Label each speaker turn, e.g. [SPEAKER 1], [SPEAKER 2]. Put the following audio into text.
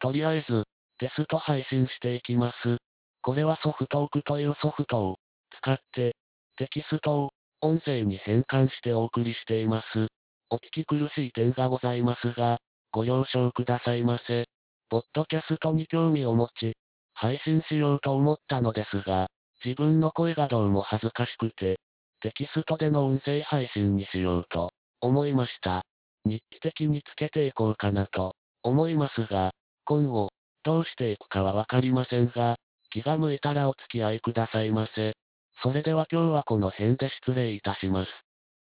[SPEAKER 1] とりあえず、テスト配信していきます。これはソフトークというソフトを使って、テキストを音声に変換してお送りしています。お聞き苦しい点がございますが、ご了承くださいませ。ポッドキャストに興味を持ち、配信しようと思ったのですが、自分の声がどうも恥ずかしくて、テキストでの音声配信にしようと思いました。日記的につけていこうかなと思いますが、婚を、どうしていくかはわかりませんが、気が向いたらお付き合いくださいませ。それでは今日はこの辺で失礼いたします。